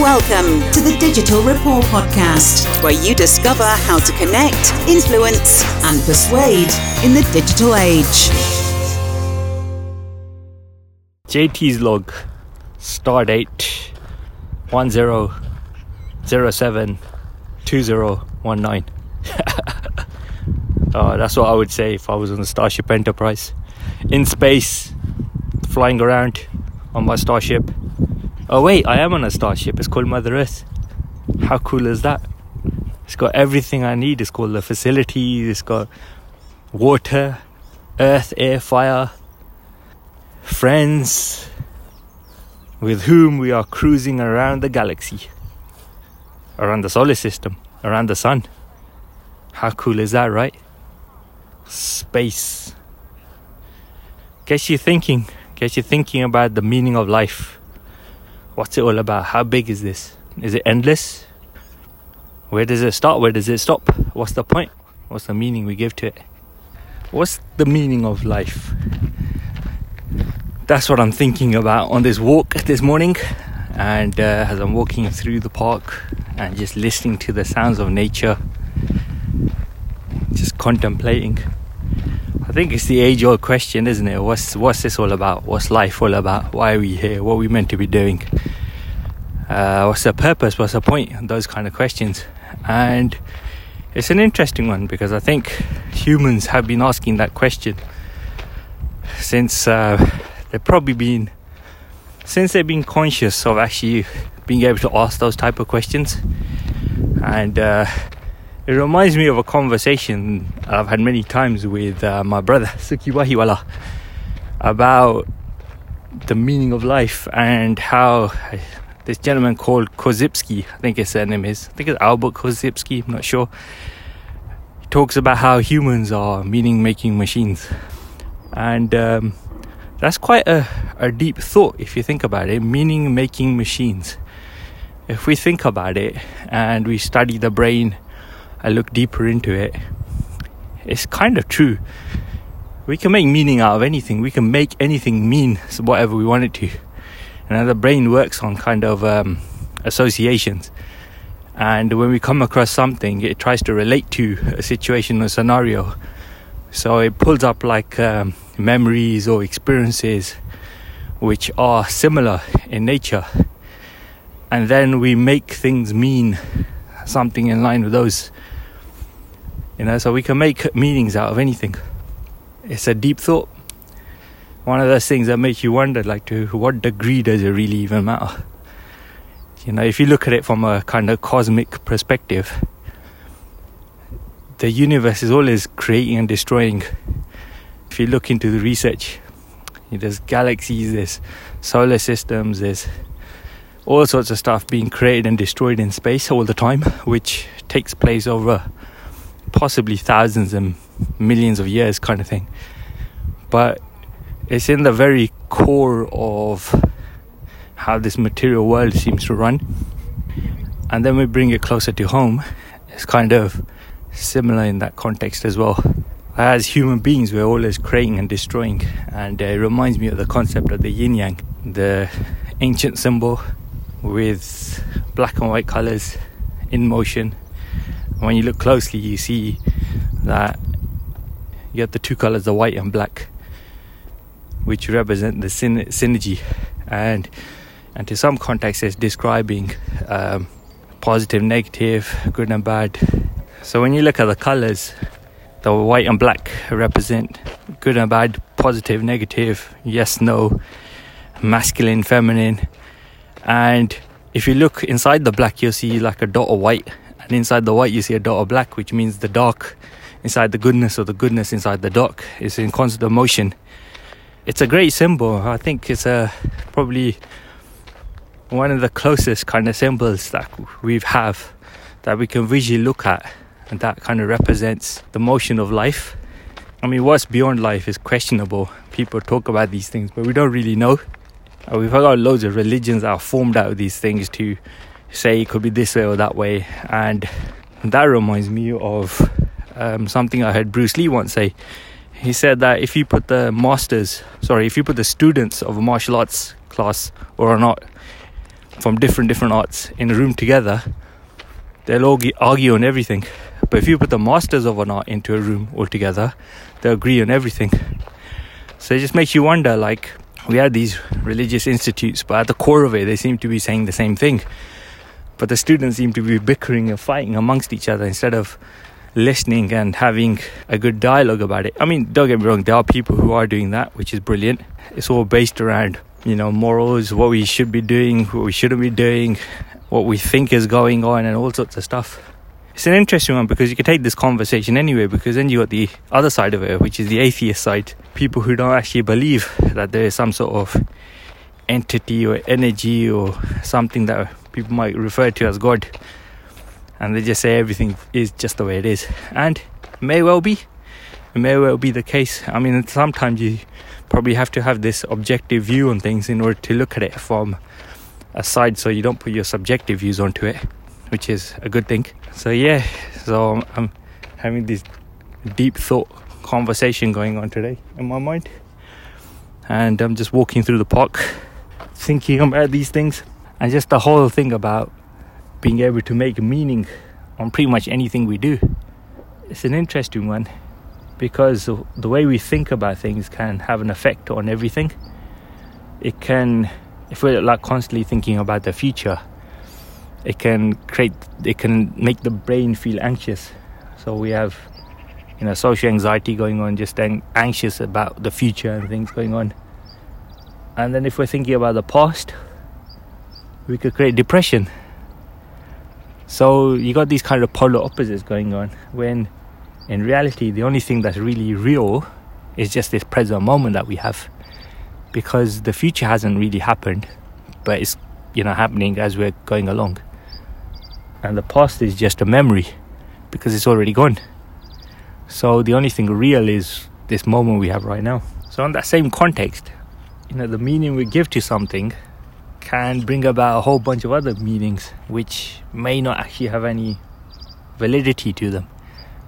Welcome to the Digital Rapport Podcast, where you discover how to connect, influence, and persuade in the digital age. JT's log, star date 1007 2019. oh, uh, that's what I would say if I was on the Starship Enterprise. In space, flying around on my starship. Oh, wait, I am on a starship. It's called Mother Earth. How cool is that? It's got everything I need. It's called the facilities. it's got water, earth, air, fire, friends with whom we are cruising around the galaxy, around the solar system, around the sun. How cool is that, right? Space. Gets you thinking, gets you thinking about the meaning of life. What's it all about? How big is this? Is it endless? Where does it start? Where does it stop? What's the point? What's the meaning we give to it? What's the meaning of life? That's what I'm thinking about on this walk this morning. And uh, as I'm walking through the park and just listening to the sounds of nature, just contemplating. I think it's the age old question, isn't it? What's what's this all about? What's life all about? Why are we here? What are we meant to be doing? Uh, what's the purpose? What's the point? Those kind of questions. And it's an interesting one because I think humans have been asking that question since uh, they've probably been since they've been conscious of actually being able to ask those type of questions and uh, it reminds me of a conversation I've had many times with uh, my brother Suki Wahiwala about the meaning of life and how this gentleman called Korzybski, I think his surname is, I think it's Albert Korzybski, I'm not sure. He talks about how humans are meaning making machines. And um, that's quite a, a deep thought if you think about it meaning making machines. If we think about it and we study the brain and look deeper into it, it's kind of true. We can make meaning out of anything, we can make anything mean whatever we want it to. And the brain works on kind of um, associations. And when we come across something, it tries to relate to a situation or scenario. So it pulls up like um, memories or experiences which are similar in nature. And then we make things mean something in line with those. You know, so we can make meanings out of anything. It's a deep thought. One of those things that makes you wonder like to what degree does it really even matter? You know if you look at it from a kind of cosmic perspective the universe is always creating and destroying. If you look into the research there's galaxies there's solar systems there's all sorts of stuff being created and destroyed in space all the time which takes place over possibly thousands and millions of years kind of thing but it's in the very core of how this material world seems to run. And then we bring it closer to home. It's kind of similar in that context as well. As human beings, we're always creating and destroying, and uh, it reminds me of the concept of the yin yang, the ancient symbol with black and white colors in motion. When you look closely, you see that you get the two colors, the white and black, which represent the syn- synergy. And and to some context it's describing um, positive negative good and bad. So when you look at the colors the white and black represent good and bad positive negative yes no masculine feminine. And if you look inside the black you'll see like a dot of white and inside the white you see a dot of black which means the dark inside the goodness or the goodness inside the dark is in constant motion it's a great symbol. I think it's a probably one of the closest kind of symbols that we have that we can visually look at, and that kind of represents the motion of life. I mean, what's beyond life is questionable. People talk about these things, but we don't really know. Uh, we've got loads of religions that are formed out of these things to say it could be this way or that way, and that reminds me of um, something I heard Bruce Lee once say he said that if you put the masters, sorry, if you put the students of a martial arts class or or not from different different arts in a room together, they'll all argue on everything. But if you put the masters of an art into a room all together, they'll agree on everything. So it just makes you wonder like, we have these religious institutes, but at the core of it, they seem to be saying the same thing. But the students seem to be bickering and fighting amongst each other instead of listening and having a good dialogue about it. I mean, don't get me wrong, there are people who are doing that, which is brilliant. It's all based around, you know, morals, what we should be doing, what we shouldn't be doing, what we think is going on, and all sorts of stuff. It's an interesting one because you can take this conversation anyway, because then you got the other side of it, which is the atheist side. People who don't actually believe that there is some sort of entity or energy or something that people might refer to as God and they just say everything is just the way it is. And may well be. It may well be the case. I mean, sometimes you probably have to have this objective view on things in order to look at it from a side so you don't put your subjective views onto it, which is a good thing. So, yeah, so I'm having this deep thought conversation going on today in my mind. And I'm just walking through the park, thinking about these things, and just the whole thing about being able to make meaning on pretty much anything we do. It's an interesting one because the way we think about things can have an effect on everything. It can, if we're like constantly thinking about the future, it can create, it can make the brain feel anxious. So we have, you know, social anxiety going on, just anxious about the future and things going on. And then if we're thinking about the past, we could create depression. So you got these kind of polar opposites going on when in reality the only thing that's really real is just this present moment that we have. Because the future hasn't really happened but it's you know happening as we're going along. And the past is just a memory because it's already gone. So the only thing real is this moment we have right now. So in that same context you know the meaning we give to something can bring about a whole bunch of other meanings which may not actually have any validity to them.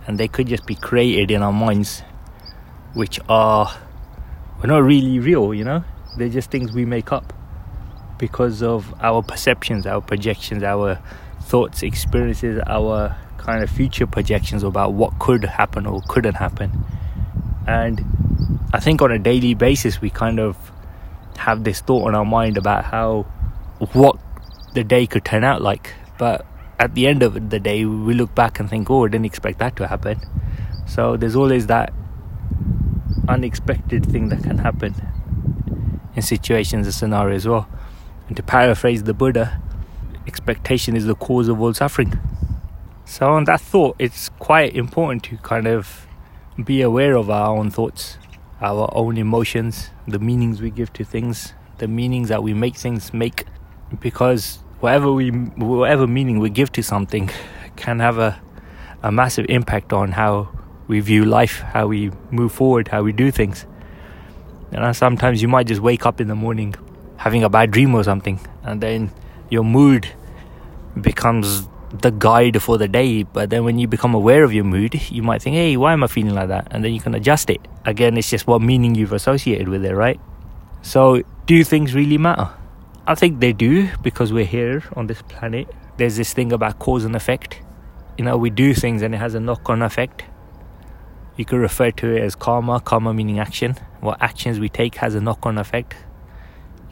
And they could just be created in our minds which are are not really real you know? They're just things we make up because of our perceptions our projections our thoughts experiences our kind of future projections about what could happen or couldn't happen. And i think on a daily basis we kind of have this thought in our mind about how what the day could turn out like. But at the end of the day, we look back and think, oh, I didn't expect that to happen. So there's always that unexpected thing that can happen in situations and scenarios as well. And to paraphrase the Buddha, expectation is the cause of all suffering. So, on that thought, it's quite important to kind of be aware of our own thoughts our own emotions, the meanings we give to things, the meanings that we make things make, because whatever we, whatever meaning we give to something, can have a, a massive impact on how we view life, how we move forward, how we do things. Know, sometimes you might just wake up in the morning having a bad dream or something, and then your mood becomes the guide for the day. But then when you become aware of your mood, you might think, hey, why am I feeling like that? And then you can adjust it. Again, it's just what meaning you've associated with it, right? So, do things really matter? I think they do because we're here on this planet. There's this thing about cause and effect. You know, we do things and it has a knock on effect. You could refer to it as karma, karma meaning action. What actions we take has a knock on effect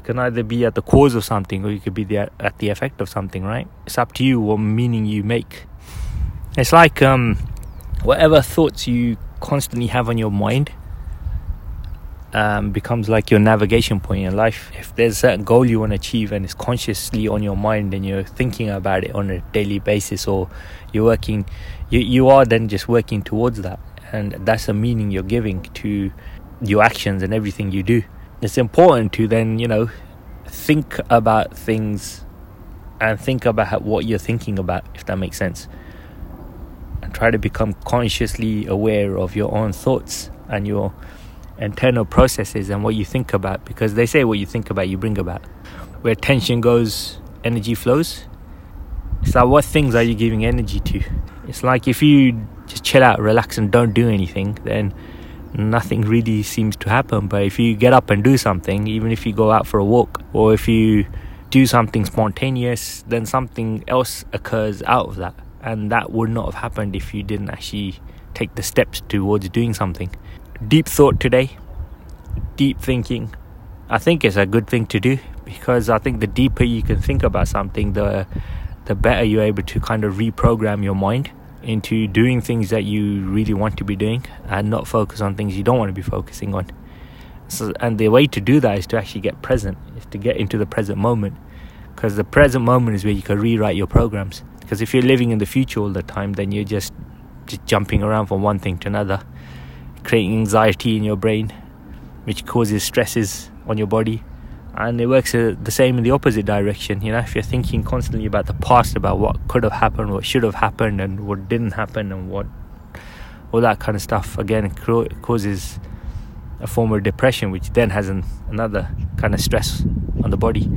can either be at the cause of something or you could be the, at the effect of something, right? It's up to you what meaning you make. It's like um, whatever thoughts you constantly have on your mind um, becomes like your navigation point in life. If there's a certain goal you want to achieve and it's consciously on your mind and you're thinking about it on a daily basis or you're working, you, you are then just working towards that. And that's the meaning you're giving to your actions and everything you do it's important to then, you know, think about things and think about what you're thinking about, if that makes sense. And try to become consciously aware of your own thoughts and your internal processes and what you think about because they say what you think about, you bring about. Where tension goes, energy flows. It's like, what things are you giving energy to? It's like if you just chill out, relax, and don't do anything, then nothing really seems to happen. But if you get up and do something, even if you go out for a walk or if you do something spontaneous, then something else occurs out of that. And that would not have happened if you didn't actually take the steps towards doing something. Deep thought today, deep thinking. I think it's a good thing to do because I think the deeper you can think about something, the the better you're able to kind of reprogram your mind into doing things that you really want to be doing and not focus on things you don't want to be focusing on. So, and the way to do that is to actually get present, is to get into the present moment. Because the present moment is where you can rewrite your programs. Because if you're living in the future all the time, then you're just, just jumping around from one thing to another, creating anxiety in your brain, which causes stresses on your body and it works uh, the same in the opposite direction you know if you're thinking constantly about the past about what could have happened what should have happened and what didn't happen and what all that kind of stuff again causes a form of depression which then has an, another kind of stress on the body.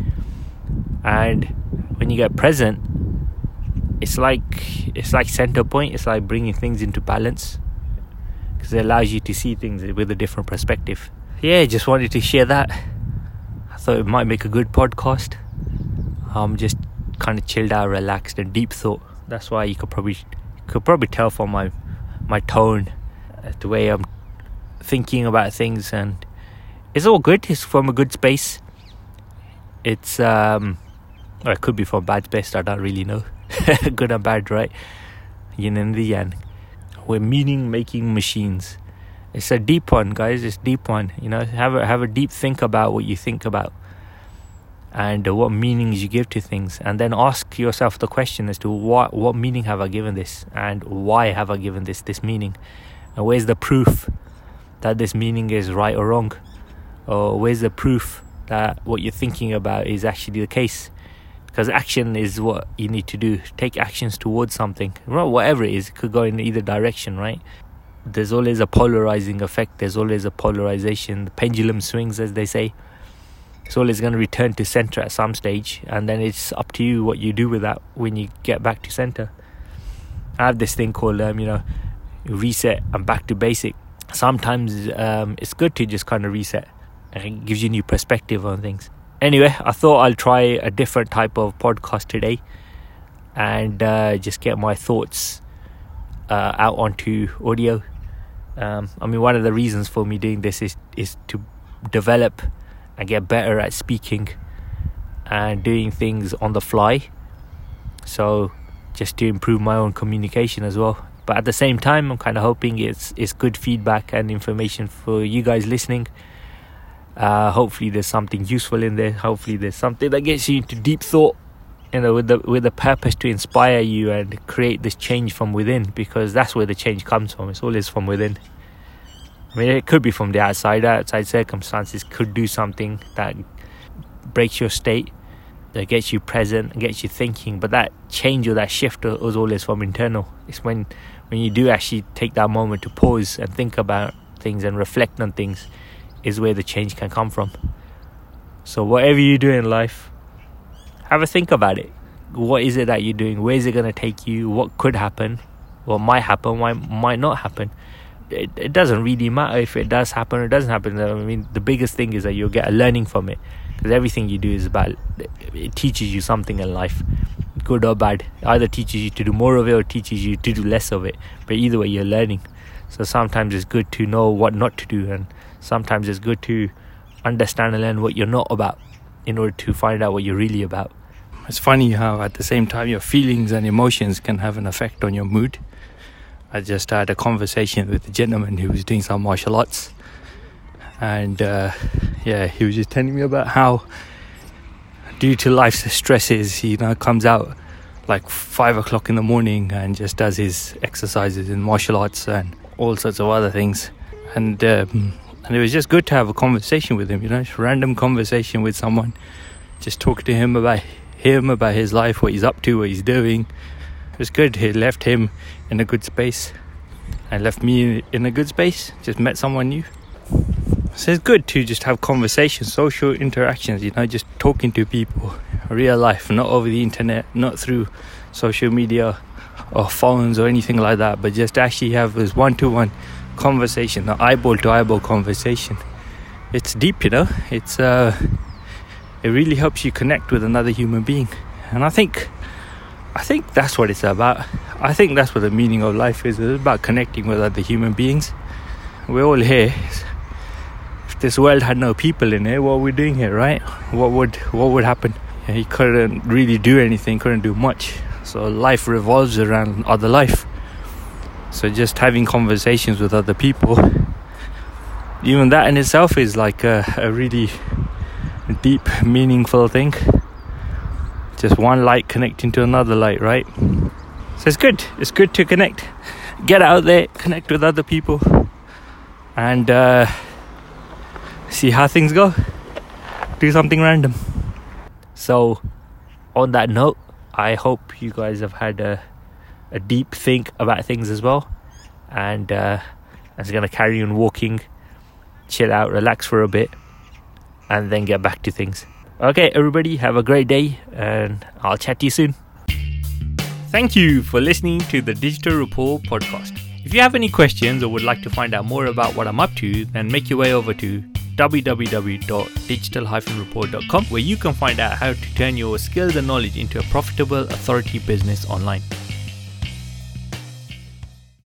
And when you get present it's like it's like center point it's like bringing things into balance because it allows you to see things with a different perspective. Yeah just wanted to share that thought it might make a good podcast. I'm just kind of chilled out, relaxed, and deep thought. That's why you could probably could probably tell from my my tone, uh, the way I'm thinking about things, and it's all good. It's from a good space. It's um, or it could be from bad space. I don't really know. good and bad, right? Yin and the yang. We're meaning making machines it's a deep one, guys. It's deep one. You know, have a have a deep think about what you think about, and what meanings you give to things, and then ask yourself the question as to what what meaning have I given this, and why have I given this this meaning, and where's the proof that this meaning is right or wrong, or where's the proof that what you're thinking about is actually the case? Because action is what you need to do. Take actions towards something. Whatever it is it could go in either direction right there's always a polarizing effect there's always a polarization the pendulum swings as they say. It's always going to return to center at some stage and then it's up to you what you do with that when you get back to center. I have this thing called um, you know reset and back to basic. Sometimes um, it's good to just kind of reset it gives you a new perspective on things. Anyway i thought i'll try a different type of podcast today and uh, just get my thoughts uh, out onto audio um, I mean, one of the reasons for me doing this is is to develop and get better at speaking and doing things on the fly. So, just to improve my own communication as well. But at the same time, I'm kind of hoping it's it's good feedback and information for you guys listening. Uh, hopefully, there's something useful in there. Hopefully, there's something that gets you into deep thought you know with the with the purpose to inspire you and create this change from within because that's where the change comes from. It's always from within. I mean it could be from the outside. Outside circumstances could do something that breaks your state that gets you present and gets you thinking. But that change or that shift is always from internal. It's when when you do actually take that moment to pause and think about things and reflect on things is where the change can come from. So whatever you do in life have a think about it. What is it that you're doing? Where is it going to take you? What could happen? What might happen? What might not happen? It, it doesn't really matter if it does happen or doesn't happen. I mean, the biggest thing is that you'll get a learning from it because everything you do is about it teaches you something in life, good or bad. It either teaches you to do more of it or teaches you to do less of it. But either way, you're learning. So sometimes it's good to know what not to do, and sometimes it's good to understand and learn what you're not about in order to find out what you're really about. It's funny how, at the same time, your feelings and emotions can have an effect on your mood. I just had a conversation with a gentleman who was doing some martial arts, and uh, yeah, he was just telling me about how, due to life's stresses, he know comes out like five o'clock in the morning and just does his exercises in martial arts and all sorts of other things, and um, and it was just good to have a conversation with him, you know, just random conversation with someone, just talk to him about him, about his life, what he's up to, what he's doing. It was good. He left him in a good space, and left me in a good space. Just met someone new. So it's good to just have conversations, social interactions, you know, just talking to people, real life, not over the internet, not through social media or phones or anything like that, but just actually have this one to one conversation, the eyeball to eyeball conversation. It's deep, you know. It's uh, it really helps you connect with another human being. And I think I think that's what it's about. I think that's what the meaning of life is. It's about connecting with other human beings. We're all here. If this world had no people in it, what are we doing here, right? What would what would happen? He couldn't really do anything, couldn't do much. So life revolves around other life. So just having conversations with other people, even that in itself is like a, a really deep, meaningful thing just one light connecting to another light, right? So it's good. It's good to connect. Get out there, connect with other people, and uh, see how things go. Do something random. So, on that note, I hope you guys have had a, a deep think about things as well. And uh, just going to carry on walking, chill out, relax for a bit, and then get back to things. Okay, everybody, have a great day, and I'll chat to you soon. Thank you for listening to the Digital Rapport podcast. If you have any questions or would like to find out more about what I'm up to, then make your way over to www.digital-rapport.com where you can find out how to turn your skills and knowledge into a profitable authority business online.